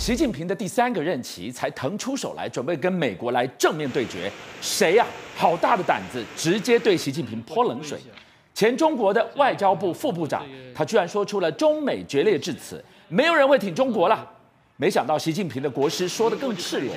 习近平的第三个任期才腾出手来，准备跟美国来正面对决。谁呀、啊？好大的胆子，直接对习近平泼冷水。前中国的外交部副部长，他居然说出了中美决裂致辞，没有人会挺中国了。没想到习近平的国师说的更赤裸。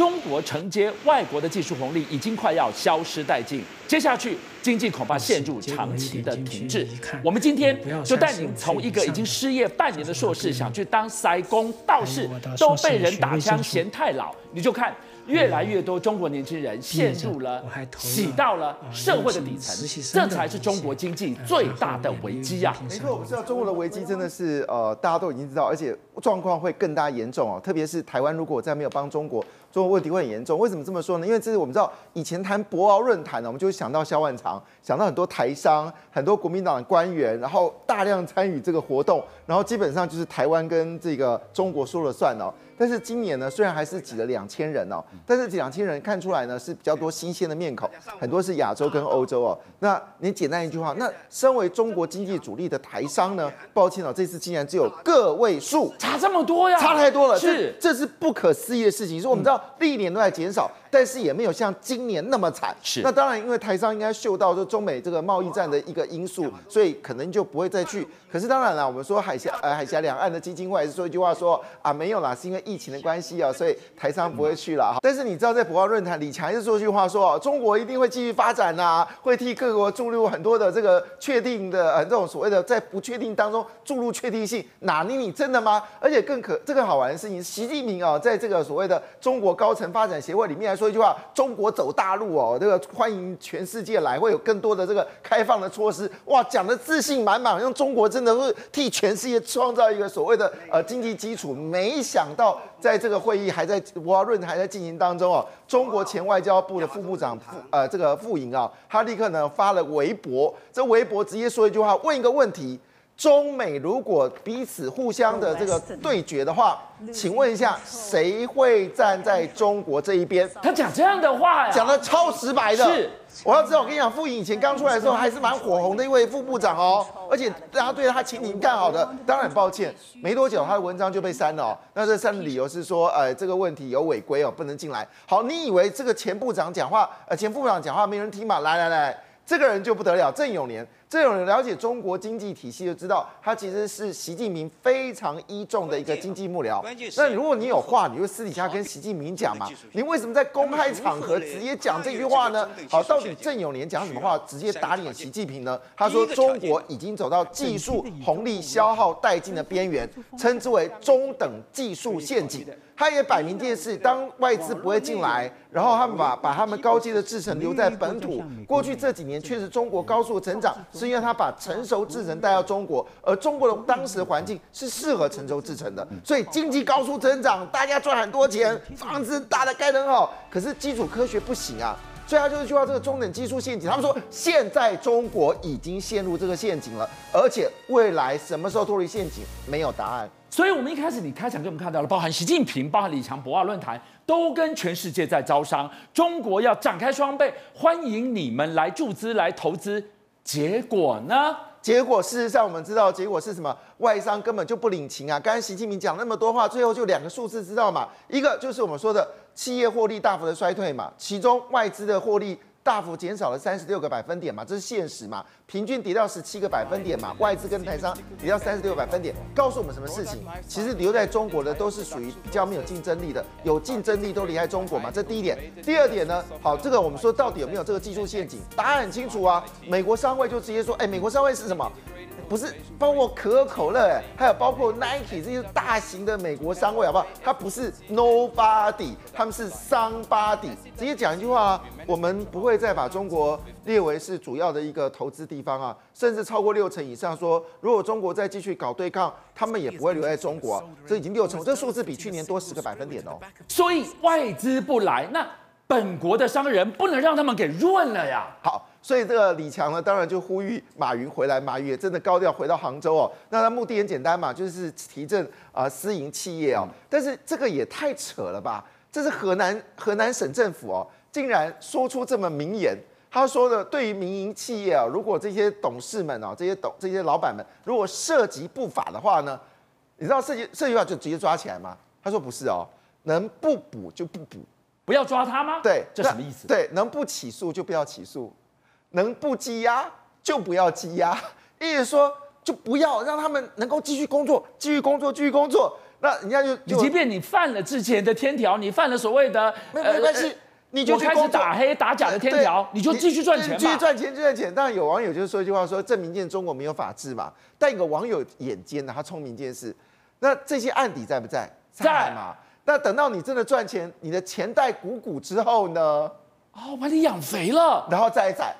中国承接外国的技术红利已经快要消失殆尽，接下去经济恐怕陷入长期的停滞。我们今天就带您从一个已经失业半年的硕士想去当塞工道士，都被人打枪嫌太老，你就看。越来越多中国年轻人陷入了洗到了社会的底层，这才是中国经济最大的危机啊！没错，我知道中国的危机真的是呃，大家都已经知道，而且状况会更加严重哦。特别是台湾，如果再没有帮中国，中国问题会很严重。为什么这么说呢？因为这是我们知道，以前谈博鳌论坛呢，我们就会想到萧万长，想到很多台商、很多国民党的官员，然后大量参与这个活动，然后基本上就是台湾跟这个中国说了算哦。但是今年呢，虽然还是挤了两千人哦，但是这两千人看出来呢是比较多新鲜的面孔，很多是亚洲跟欧洲哦。那你简单一句话，那身为中国经济主力的台商呢，抱歉哦，这次竟然只有个位数，差这么多呀，差太多了，是。这，这是不可思议的事情。所以我们知道历年都在减少。但是也没有像今年那么惨。是。那当然，因为台商应该嗅到说中美这个贸易战的一个因素，所以可能就不会再去。可是当然了，我们说海峡呃海峡两岸的基金会还是说一句话说啊，没有啦，是因为疫情的关系啊，所以台商不会去了。但是你知道在博鳌论坛，李强还是说一句话说，中国一定会继续发展呐、啊，会替各国注入很多的这个确定的呃这种所谓的在不确定当中注入确定性。哪里你真的吗？而且更可这个好玩的事情，习近平啊，在这个所谓的中国高层发展协会里面来说一句话，中。国走大路哦，这个欢迎全世界来，会有更多的这个开放的措施。哇，讲的自信满满，用中国真的是替全世界创造一个所谓的呃经济基础。没想到在这个会议还在博鳌论坛还在进行当中哦，中国前外交部的副部长傅呃这个傅莹啊，他立刻呢发了微博，这微博直接说一句话，问一个问题。中美如果彼此互相的这个对决的话，请问一下，谁会站在中国这一边？他讲这样的话呀，讲的超直白的。是，我要知道，我跟你讲，傅颖以前刚出来的时候还是蛮火红的一位副部长哦，而且大家对他前景看好的。当然很抱歉，没多久他的文章就被删了哦。那这删的理由是说，呃，这个问题有违规哦，不能进来。好，你以为这个前部长讲话，呃，前副部长讲话没人听吗？来来来，这个人就不得了，郑永年。这种人了解中国经济体系，就知道他其实是习近平非常倚重的一个经济幕僚。那如果你有话，你就私底下跟习近平讲嘛。你为什么在公开场合直接讲这句话呢？好，到底郑永年讲什么话，直接打脸习近平呢？他说中国已经走到技术红利消耗殆尽的边缘，称之为中等技术陷阱。他也摆明这件事，当外资不会进来，然后他们把把他们高阶的制程留在本土。过去这几年确实中国高速成长，是因为他把成熟制程带到中国，而中国的当时的环境是适合成熟制程的，所以经济高速增长，大家赚很多钱，房子大的盖得很好。可是基础科学不行啊，所以他就是去到这个中等技术陷阱。他们说现在中国已经陷入这个陷阱了，而且未来什么时候脱离陷阱没有答案。所以，我们一开始你开场就我们看到了，包含习近平、包含李强、博鳌论坛，都跟全世界在招商，中国要展开双倍，欢迎你们来注资、来投资。结果呢？结果事实上，我们知道结果是什么？外商根本就不领情啊！刚才习近平讲那么多话，最后就两个数字，知道嘛？一个就是我们说的企业获利大幅的衰退嘛，其中外资的获利。大幅减少了三十六个百分点嘛，这是现实嘛？平均跌到十七个百分点嘛？外资跟台商跌到三十六个百分点，告诉我们什么事情？其实留在中国的都是属于比较没有竞争力的，有竞争力都离开中国嘛？这第一点。第二点呢？好，这个我们说到底有没有这个技术陷阱？答案很清楚啊，美国商会就直接说，哎，美国商会是什么？不是包括可口可乐，哎，还有包括 Nike 这些大型的美国商会，好不好？它不是 Nobody，他们是 Somebody。直接讲一句话啊，我们不会再把中国列为是主要的一个投资地方啊，甚至超过六成以上说，如果中国再继续搞对抗，他们也不会留在中国啊。这已经六成，这数字比去年多十个百分点哦。所以外资不来，那本国的商人不能让他们给润了呀。好。所以这个李强呢，当然就呼吁马云回来。马云也真的高调回到杭州哦。那他目的很简单嘛，就是提振啊私营企业哦。但是这个也太扯了吧？这是河南河南省政府哦，竟然说出这么名言。他说的，对于民营企业啊，如果这些董事们啊，这些董这些老板们，如果涉及不法的话呢，你知道涉及涉及的话就直接抓起来吗？他说不是哦，能不补就不补，不要抓他吗？对，这什么意思？对，能不起诉就不要起诉，能不积压就不要积压，意思说就不要让他们能够继续工作，继续工作，继续工作。那人家就，就即便你犯了之前的天条，你犯了所谓的没没关系。呃你就开始打黑打假的天条，你就继续赚钱，继续赚钱，继续赚钱。当然有网友就是说一句话，说证明见中国没有法治嘛。但有个网友眼尖的，他聪明一件事，那这些案底在不在？在嘛。那等到你真的赚钱，你的钱袋鼓鼓之后呢？哦，把你养肥了，然后再宰。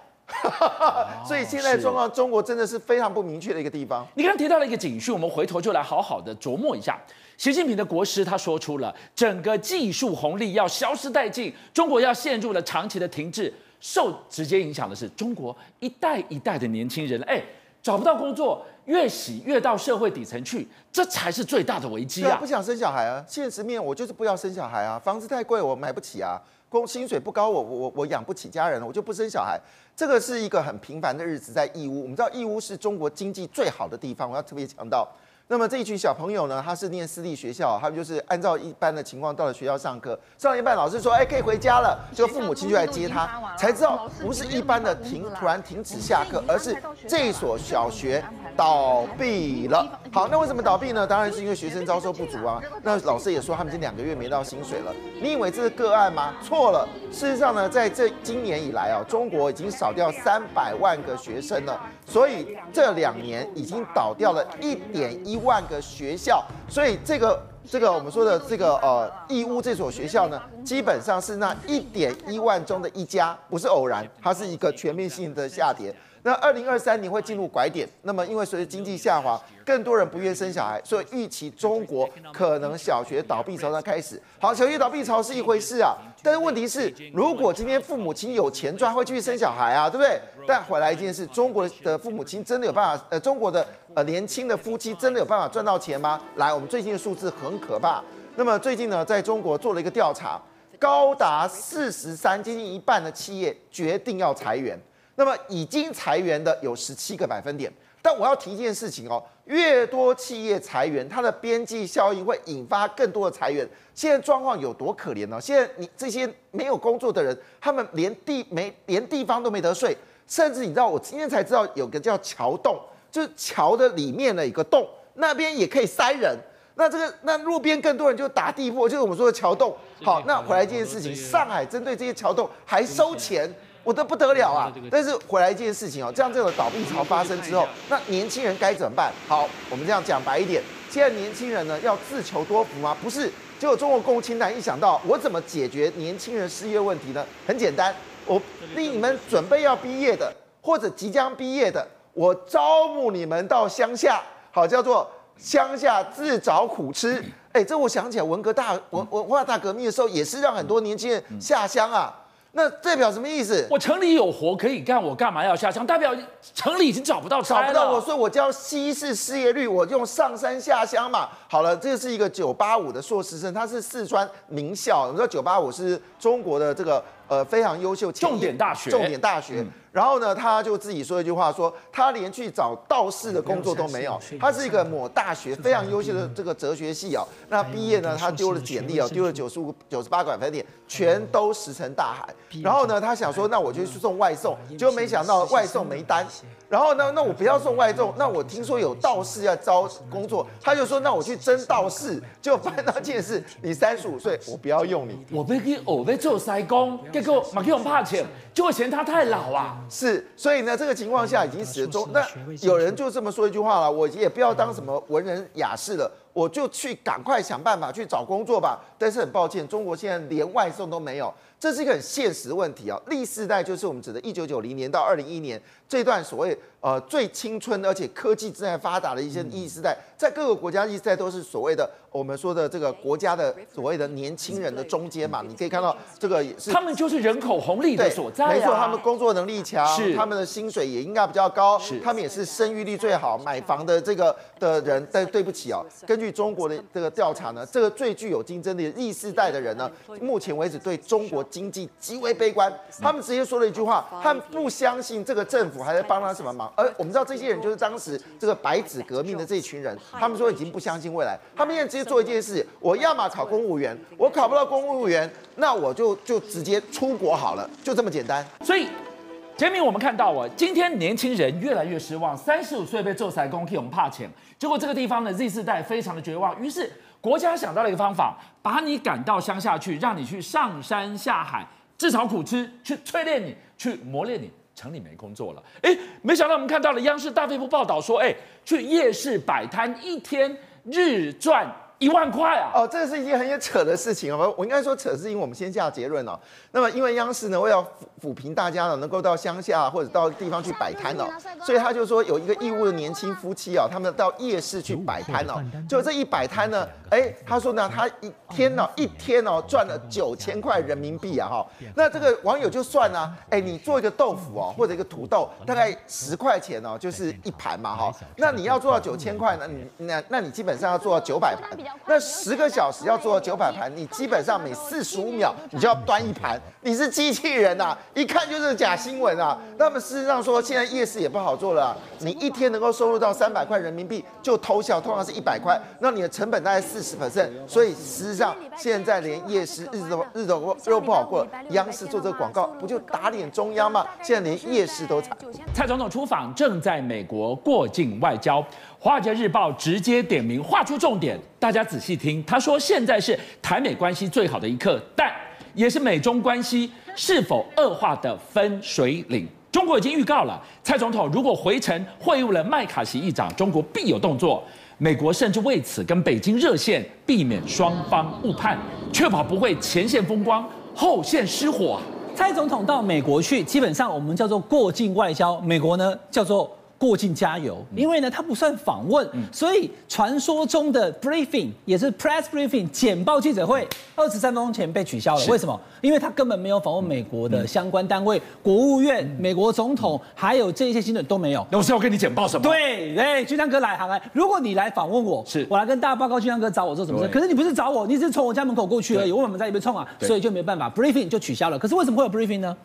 所以现在状况，中国真的是非常不明确的一个地方。你刚刚提到了一个警讯，我们回头就来好好的琢磨一下。习近平的国师他说出了整个技术红利要消失殆尽，中国要陷入了长期的停滞，受直接影响的是中国一代一代的年轻人，哎，找不到工作，越洗越到社会底层去，这才是最大的危机啊！不想生小孩啊，现实面我就是不要生小孩啊，房子太贵我买不起啊，工薪水不高我我我养不起家人，我就不生小孩，这个是一个很平凡的日子在义乌，我们知道义乌是中国经济最好的地方，我要特别强调。那么这一群小朋友呢，他是念私立学校，他们就是按照一般的情况到了学校上课，上了一半老师说，哎，可以回家了，就父母亲就来接他，才知道不是一般的停，突然停止下课，而是这所小学倒闭了。好，那为什么倒闭呢？当然是因为学生招收不足啊。那老师也说他们已经两个月没到薪水了。你以为这是个案吗？错了，事实上呢，在这今年以来啊，中国已经少掉三百万个学生了，所以这两年已经倒掉了一点一。万个学校，所以这个这个我们说的这个呃义乌这所学校呢，基本上是那一点一万中的一家，不是偶然，它是一个全面性的下跌。那二零二三年会进入拐点，那么因为随着经济下滑，更多人不愿生小孩，所以预期中国可能小学倒闭潮的开始。好，小学倒闭潮是一回事啊，但是问题是，如果今天父母亲有钱赚，会继续生小孩啊，对不对？但回来一件事，中国的父母亲真的有办法？呃，中国的呃年轻的夫妻真的有办法赚到钱吗？来，我们最近的数字很可怕。那么最近呢，在中国做了一个调查，高达四十三，接近一半的企业决定要裁员。那么已经裁员的有十七个百分点，但我要提一件事情哦，越多企业裁员，它的边际效应会引发更多的裁员。现在状况有多可怜呢？现在你这些没有工作的人，他们连地没连地方都没得睡，甚至你知道，我今天才知道有个叫桥洞，就是桥的里面的一个洞，那边也可以塞人。那这个那路边更多人就打地铺，就是我们说的桥洞。好，那回来这件事情，上海针对这些桥洞还收钱。我的不得了啊！但是回来一件事情哦，这样这种倒闭潮发生之后，那年轻人该怎么办？好，我们这样讲白一点，现在年轻人呢要自求多福吗？不是，结果中国共青团一想到我怎么解决年轻人失业问题呢？很简单，我令你们准备要毕业的或者即将毕业的，我招募你们到乡下，好，叫做乡下自找苦吃。哎，这我想起来文革大文文化大革命的时候，也是让很多年轻人下乡啊。那代表什么意思？我城里有活可以干，我干嘛要下乡？代表城里已经找不到。找不到我，所以我教稀释失业率，我用上山下乡嘛。好了，这是一个九八五的硕士生，他是四川名校。你知道九八五是中国的这个呃非常优秀重点大学，重点大学。嗯然后呢，他就自己说一句话说，他连去找道士的工作都没有。他是一个某大学非常优秀的这个哲学系哦。那毕业呢，他丢了简历哦，丢了九十五、九十八个百分点，全都石沉大海。然后呢，他想说，那我就去送外送，结果没想到外送没单。然后呢，那我不要送外送，那我听说有道士要招工作，他就说，那我去争道士。就发现一件事，你三十五岁，我不要用你。我被给我被做塞工，给我马给我怕钱，就会嫌他太老啊。是，所以呢，这个情况下已经始终。那有人就这么说一句话了，我也不要当什么文人雅士了，我就去赶快想办法去找工作吧。但是很抱歉，中国现在连外送都没有。这是一个很现实的问题啊！历世代就是我们指的一九九零年到二零一一年这段所谓呃最青春而且科技正在发达的一些历世代，在各个国家历世代都是所谓的我们说的这个国家的所谓的年轻人的中间嘛。你可以看到这个也是他们就是人口红利的所在，没错，他们工作能力强，是他们的薪水也应该比较高，是他们也是生育率最好、买房的这个的人。但对不起哦，根据中国的这个调查呢，这个最具有竞争力的 Z 世代的人呢，目前为止对中国经济极为悲观。他们直接说了一句话，他们不相信这个政府还在帮他什么忙。而我们知道这些人就是当时这个白纸革命的这一群人，他们说已经不相信未来。他们现在直接做一件事，我要么考公务员，我考不到公务员，那我就就直接出国好了，就这么简单。所以。前面我们看到啊，今天年轻人越来越失望，三十五岁被做财工，替我们怕钱。结果这个地方的 Z 世代非常的绝望，于是国家想到了一个方法，把你赶到乡下去，让你去上山下海，自讨苦吃，去淬炼你，去磨练你，城里没工作了。哎，没想到我们看到了央视大飞步报道说，哎，去夜市摆摊，一天日赚。一万块啊！哦，这个是一件很扯的事情哦。我应该说扯，是因为我们先下结论哦。那么，因为央视呢，为了抚平大家呢，能够到乡下或者到地方去摆摊哦，所以他就说有一个义乌的年轻夫妻哦，他们到夜市去摆摊哦。就这一摆摊呢，哎，他说呢，他一天呢，一天哦，赚了九千块人民币啊哈。那这个网友就算呢，哎，你做一个豆腐哦，或者一个土豆，大概十块钱哦，就是一盘嘛哈。那你要做到九千块呢，你那那你基本上要做到九百盘。那十个小时要做九百盘，你基本上每四十五秒你就要端一盘，你是机器人呐、啊，一看就是假新闻啊。那么事实上说，现在夜市也不好做了，你一天能够收入到三百块人民币就偷笑，通常是一百块，那你的成本大概四十 percent，所以事实上现在连夜市日子都日子都又不好过，央视做这个广告不就打脸中央吗？现在连夜市都惨。蔡总统出访正在美国过境外交。《华尔街日报》直接点名，画出重点，大家仔细听。他说：“现在是台美关系最好的一刻，但也是美中关系是否恶化的分水岭。中国已经预告了，蔡总统如果回程会晤了麦卡锡议长，中国必有动作。美国甚至为此跟北京热线，避免双方误判，确保不会前线风光，后线失火。蔡总统到美国去，基本上我们叫做过境外交，美国呢叫做。”过境加油，因为呢，他不算访问，所以传说中的 briefing 也是 press briefing 简报记者会，二十三分钟前被取消了。为什么？因为他根本没有访问美国的相关单位，国务院、美国总统，还有这些新闻都没有。那我是要跟你简报什么？对，哎，军将哥来，好来，如果你来访问我，是我来跟大家报告军将哥找我做什么事。可是你不是找我，你只是从我家门口过去而已，我们在里面冲啊，所以就没办法 briefing 就取消了。可是为什么会有 briefing 呢？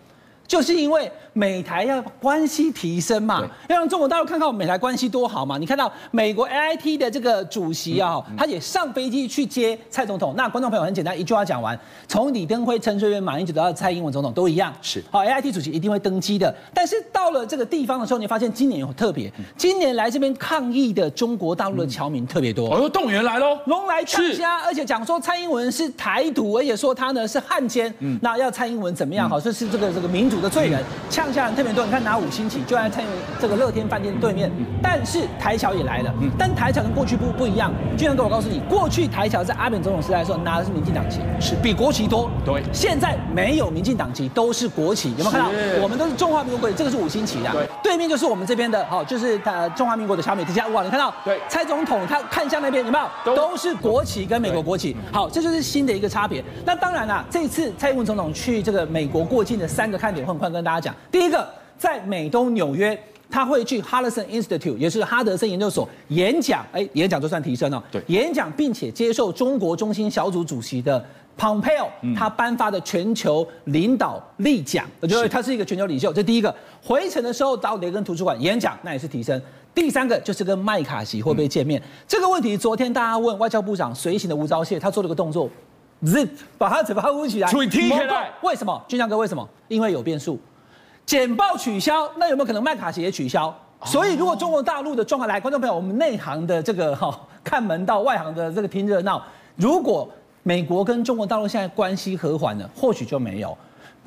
就是因为美台要关系提升嘛，要让中国大陆看看我们美台关系多好嘛。你看到美国 AIT 的这个主席啊，他也上飞机去接蔡总统。那观众朋友很简单，一句话讲完，从李登辉、陈水扁、马英九到蔡英文总统都一样。是好，AIT 主席一定会登机的。但是到了这个地方的时候，你发现今年有特别，今年来这边抗议的中国大陆的侨民特别多。哦，动员来喽，龙来抢家，而且讲说蔡英文是台独，而且说他呢是汉奸。嗯，那要蔡英文怎么样？好，说是这个这个民主。的罪人，呛下人特别多。你看拿五星旗，就在参与这个乐天饭店对面。但是台桥也来了，但台桥跟过去不不一样。居然跟我告诉你，过去台桥在阿扁总统时代的时候拿的是民进党旗，是比国旗多。对，现在没有民进党旗，都是国旗。有没有看到？我们都是中华民国国旗，这个是五星旗的。对，对面就是我们这边的，好，就是呃中华民国的小美。底下哇，你看到？对，蔡总统他看向那边有没有？都是国旗跟美国国旗。好，这就是新的一个差别。那当然啦，这次蔡英文总统去这个美国过境的三个看点。很快跟大家讲，第一个，在美东纽约，他会去 Harrison Institute，也是哈德森研究所演讲，哎，演讲就算提升了，对，演讲并且接受中国中心小组主席的 Pompeo 他颁发的全球领导力奖，我觉得他是一个全球领袖。这第一个，回程的时候到雷根图书馆演讲，那也是提升。第三个就是跟麦卡锡会不会见面，这个问题，昨天大家问外交部长随行的吴钊燮，他做了个动作。Zip 把他嘴巴捂起来，注意听起来。为什么？军将哥为什么？因为有变数。简报取消，那有没有可能麦卡锡也取消？所以如果中国大陆的状况来，观众朋友，我们内行的这个哈看门道，外行的这个听热闹。如果美国跟中国大陆现在关系和缓了，或许就没有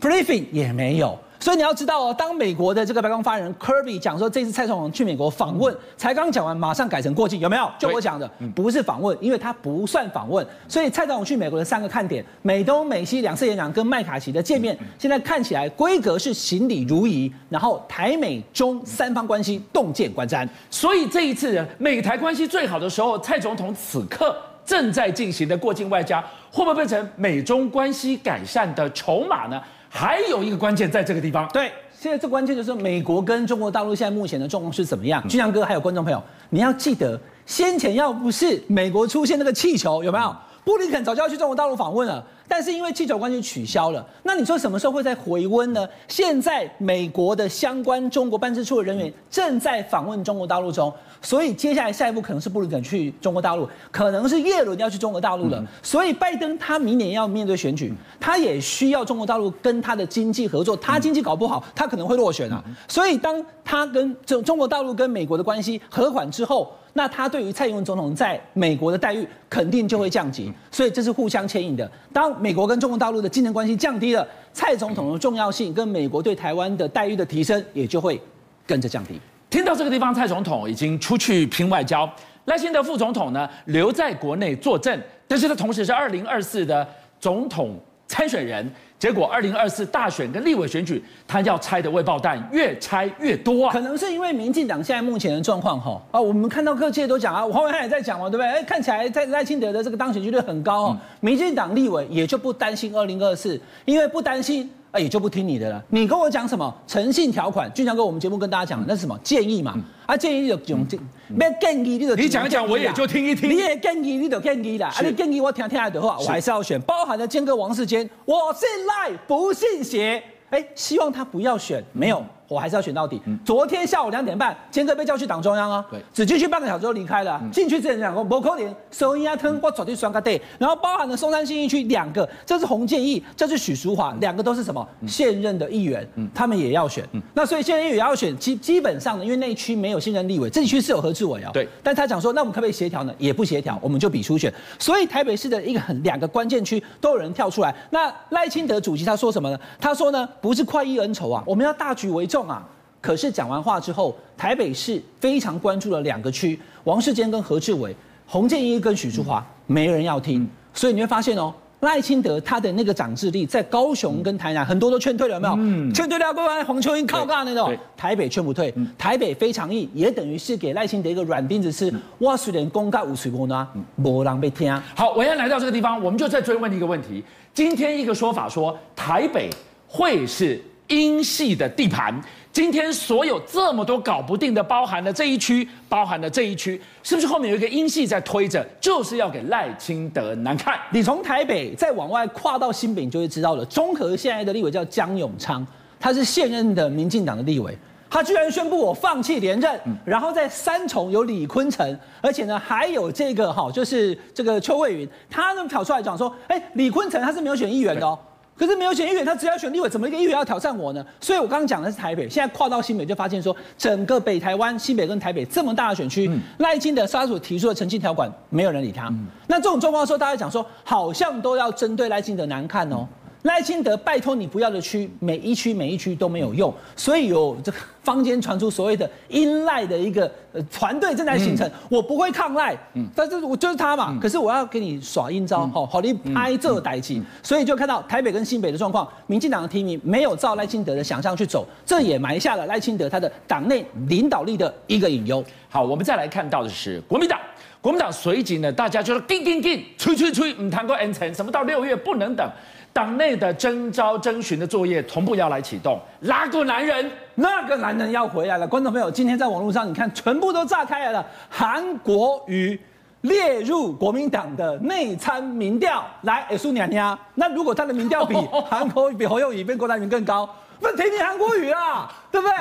briefing 也没有。所以你要知道哦，当美国的这个白宫发言人 Kirby 讲说这次蔡总统去美国访问，才刚讲完，马上改成过境，有没有？就我讲的，不是访问，因为他不算访问。所以蔡总统去美国的三个看点，美东美西两次演讲跟麦卡锡的见面，现在看起来规格是行礼如仪，然后台美中三方关系洞见观瞻。所以这一次美台关系最好的时候，蔡总统此刻正在进行的过境外交，会不会变成美中关系改善的筹码呢？还有一个关键在这个地方。对，现在最关键就是美国跟中国大陆现在目前的状况是怎么样？军将哥还有观众朋友，你要记得，先前要不是美国出现那个气球，有没有？布林肯早就要去中国大陆访问了，但是因为气球关系取消了。那你说什么时候会再回温呢？现在美国的相关中国办事处的人员正在访问中国大陆中，所以接下来下一步可能是布林肯去中国大陆，可能是耶伦要去中国大陆了。所以拜登他明年要面对选举，他也需要中国大陆跟他的经济合作。他经济搞不好，他可能会落选啊。所以当他跟中中国大陆跟美国的关系和缓之后。那他对于蔡英文总统在美国的待遇肯定就会降级，所以这是互相牵引的。当美国跟中国大陆的竞争关系降低了，蔡总统的重要性跟美国对台湾的待遇的提升也就会跟着降低。听到这个地方，蔡总统已经出去拼外交，赖清德副总统呢留在国内坐镇，但是他同时是二零二四的总统参选人。结果，二零二四大选跟立委选举，他要拆的未爆弹越拆越多啊！可能是因为民进党现在目前的状况哈啊，我们看到各界都讲啊，我后面也在讲嘛，对不对？哎，看起来在赖清德的这个当选几率很高哦，民进党立委也就不担心二零二四，因为不担心。哎，也就不听你的了。你跟我讲什么诚信条款？俊强哥，我们节目跟大家讲，那是什么建议嘛？啊，建议就用这，没建议你就你讲一讲，我也就听一听。你也建议你就建议啦，啊，你建议我听听来的话，我还是要选。包含了坚哥王世坚，我信赖不信邪。哎，希望他不要选，没有。我还是要选到底。昨天下午两点半，坚哥被叫去党中央啊，对，只进去半个小时就离开了。进去之前讲过，不可能收音压吞，我绝对双个对。然后包含了松山新义区两个，这是洪建义，这是许淑华，两个都是什么现任的议员，他们也要选。那所以现任议员也要选，基基本上呢，因为那一区没有现任立委，这一区是有何志伟啊，对。但他讲说，那我们可不可以协调呢？也不协调，我们就比初选。所以台北市的一个很两个关键区都有人跳出来。那赖清德主席他说什么呢？他说呢，不是快意恩仇啊，我们要大局为重啊。可是讲完话之后，台北市非常关注了两个区，王世坚跟何志伟、洪建一跟许淑华，没人要听。嗯、所以你会发现哦，赖清德他的那个长智力在高雄跟台南很多都劝退了，有没有？嗯、劝退了，不然黄秋英靠干那种。台北劝不退，台北非常硬，也等于是给赖清德一个软钉子吃。哇，虽然公告无水波呢，没人被听。好，我要来到这个地方，我们就再追问一个问题。今天一个说法说，台北会是英系的地盘。今天所有这么多搞不定的，包含了这一区，包含了这一区，是不是后面有一个英系在推着，就是要给赖清德难看？你从台北再往外跨到新北，就会知道了。中和现在的立委叫江永昌，他是现任的民进党的立委，他居然宣布我放弃连任，然后在三重有李坤城，而且呢还有这个哈，就是这个邱慧云，他呢挑出来讲说，哎，李坤城他是没有选议员的哦。可是没有选议员，他只要选立委，怎么一个议员要挑战我呢？所以我刚刚讲的是台北，现在跨到新北就发现说，整个北台湾、新北跟台北这么大的选区，赖清德他所提出的澄清条款，没有人理他。嗯、那这种状况的时候，大家讲说，好像都要针对赖清德难看哦。赖清德，拜托你不要的区，每一区每一区都没有用，所以有这个坊间传出所谓的英赖的一个呃团队正在形成。嗯、我不会抗赖，嗯，但是我就是他嘛。嗯、可是我要给你耍阴招，好、嗯，好，你拍这代志，嗯嗯、所以就看到台北跟新北的状况，民进党的提名没有照赖清德的想象去走，这也埋下了赖清德他的党内领导力的一个隐忧。好，我们再来看到的是国民党，国民党随即呢，大家就说叮叮叮，催催催，唔谈过 N 层，什么到六月不能等。党内的征召征询的作业同步要来启动，哪个男人？那个男人要回来了。观众朋友，今天在网络上，你看全部都炸开来了。韩国瑜列入国民党的内参民调，来，苏娘娘，那如果他的民调比韩国瑜比侯友宜比郭台铭更高，那提名韩国瑜啊，对不对？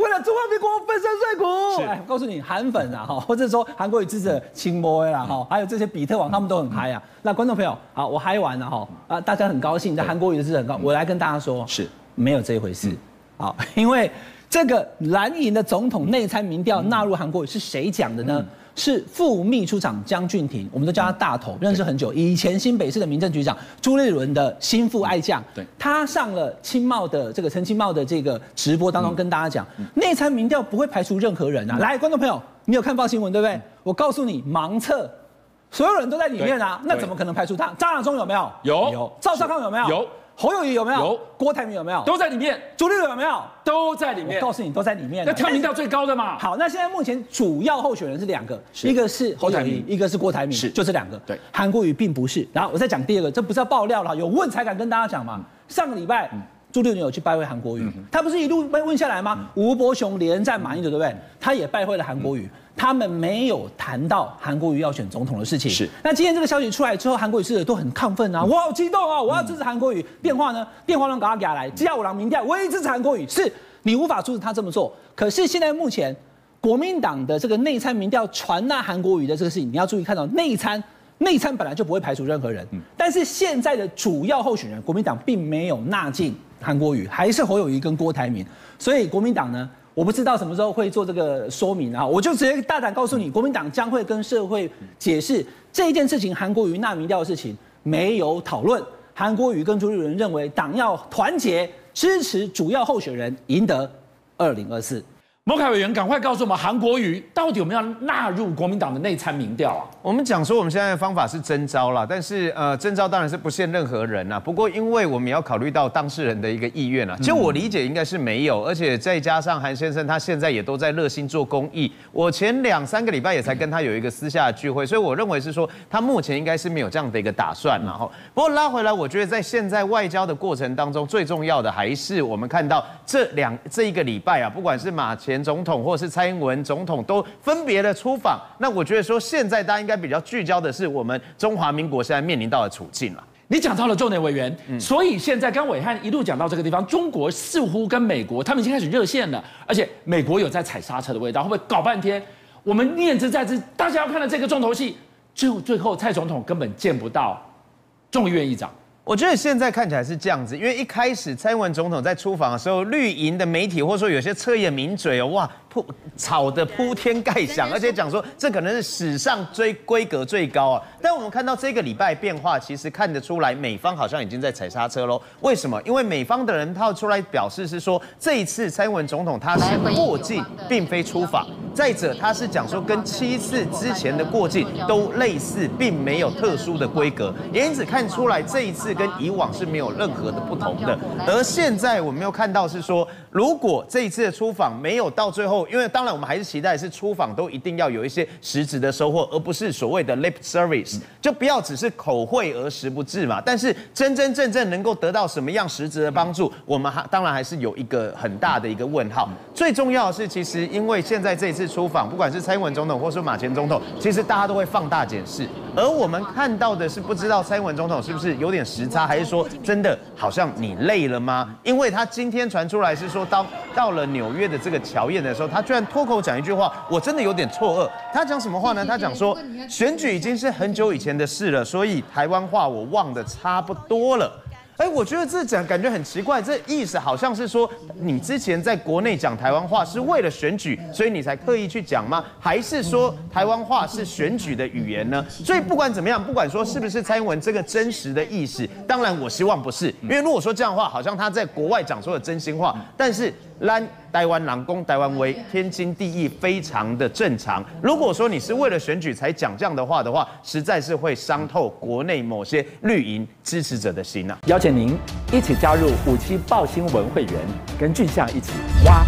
为了中华民国粉身碎骨，哎，告诉你韩粉啊哈，或者说韩国语支持青波啦哈，还有这些比特网他们都很嗨啊。那观众朋友，好，我嗨完了哈啊，大家很高兴，在韩国语的支持很高，我来跟大家说，是。没有这一回事，好，因为这个蓝营的总统内参民调纳入韩国语是谁讲的呢？是副秘书长江俊廷，我们都叫他大头，认识很久。以前新北市的民政局长朱立伦的心腹爱将，对，他上了青茂的这个陈青茂的这个直播当中跟大家讲，内参民调不会排除任何人啊。来，观众朋友，你有看报新闻对不对？我告诉你，盲测，所有人都在里面啊，那怎么可能排除他？张亚中有没有？有。有。赵少康有没有？有。侯友谊有没有？有。郭台铭有没有？都在里面。朱立伦有没有？都在里面。我告诉你，都在里面。那跳民调最高的嘛。好，那现在目前主要候选人是两个，一个是侯友谊，一个是郭台铭，是就这两个。对，韩国瑜并不是。然后我再讲第二个，这不是要爆料了，有问才敢跟大家讲嘛。上个礼拜，朱立伦有去拜会韩国瑜，嗯、他不是一路被问下来吗？嗯、吴伯雄连战马英九，对不对？他也拜会了韩国瑜，嗯、他们没有谈到韩国瑜要选总统的事情。是。那今天这个消息出来之后，韩国瑜是都很亢奋啊，嗯、我好激动啊，我要支持韩国瑜。电话呢？电话让给他给他来，只要我让民调，我也支持韩国瑜。是你无法阻止他这么做。可是现在目前国民党的这个内参民调传纳韩国瑜的这个事情，你要注意看到内参。内参本来就不会排除任何人，但是现在的主要候选人，国民党并没有纳进韩国瑜，还是侯友谊跟郭台铭，所以国民党呢，我不知道什么时候会做这个说明啊，我就直接大胆告诉你，国民党将会跟社会解释这一件事情，韩国瑜纳民调的事情没有讨论，韩国瑜跟朱立伦认为党要团结支持主要候选人赢得二零二四。摩凯委员，赶快告诉我们，韩国瑜到底有没有纳入国民党的内参民调啊？我们讲说，我们现在的方法是征召啦，但是呃，征召当然是不限任何人呐。不过，因为我们要考虑到当事人的一个意愿啊，就我理解应该是没有，而且再加上韩先生他现在也都在热心做公益。我前两三个礼拜也才跟他有一个私下的聚会，所以我认为是说他目前应该是没有这样的一个打算。然后，不过拉回来，我觉得在现在外交的过程当中，最重要的还是我们看到这两这一个礼拜啊，不管是马前总统或者是蔡英文总统都分别的出访，那我觉得说现在大家应该比较聚焦的是我们中华民国现在面临到的处境了。你讲到了重点委员，嗯、所以现在刚伟汉一路讲到这个地方，中国似乎跟美国他们已经开始热线了，而且美国有在踩刹车的味道，会不会搞半天？我们念之在之，大家要看到这个重头戏，就最后蔡总统根本见不到众议院议长。我觉得现在看起来是这样子，因为一开始蔡英文总统在出访的时候，绿营的媒体或者说有些侧翼名嘴哦，哇。铺炒得铺天盖响，而且讲说这可能是史上最规格最高啊！但我们看到这个礼拜变化，其实看得出来美方好像已经在踩刹车喽。为什么？因为美方的人他出来表示是说，这一次蔡英文总统他是过境，并非出访。再者，他是讲说跟七次之前的过境都类似，并没有特殊的规格，也因此看出来这一次跟以往是没有任何的不同的。而现在我们又看到是说，如果这一次的出访没有到最后，因为当然，我们还是期待是出访都一定要有一些实质的收获，而不是所谓的 lip service，就不要只是口惠而实不至嘛。但是真真正正能够得到什么样实质的帮助，我们还当然还是有一个很大的一个问号。最重要的是，其实因为现在这一次出访，不管是蔡英文总统或是马前总统，其实大家都会放大检视。而我们看到的是，不知道蔡英文总统是不是有点时差，还是说真的好像你累了吗？因为他今天传出来是说，当到了纽约的这个乔宴的时候，他居然脱口讲一句话，我真的有点错愕。他讲什么话呢？他讲说，选举已经是很久以前的事了，所以台湾话我忘得差不多了。哎，我觉得这讲感觉很奇怪，这意思好像是说，你之前在国内讲台湾话是为了选举，所以你才刻意去讲吗？还是说台湾话是选举的语言呢？所以不管怎么样，不管说是不是蔡英文这个真实的意思，当然我希望不是，因为如果说这样的话，好像他在国外讲出了真心话，但是。让台湾人讲台湾威，天经地义，非常的正常。如果说你是为了选举才讲这样的话的话，实在是会伤透国内某些绿营支持者的心呐、邀请您一起加入五七爆新闻会员，跟俊相一起挖。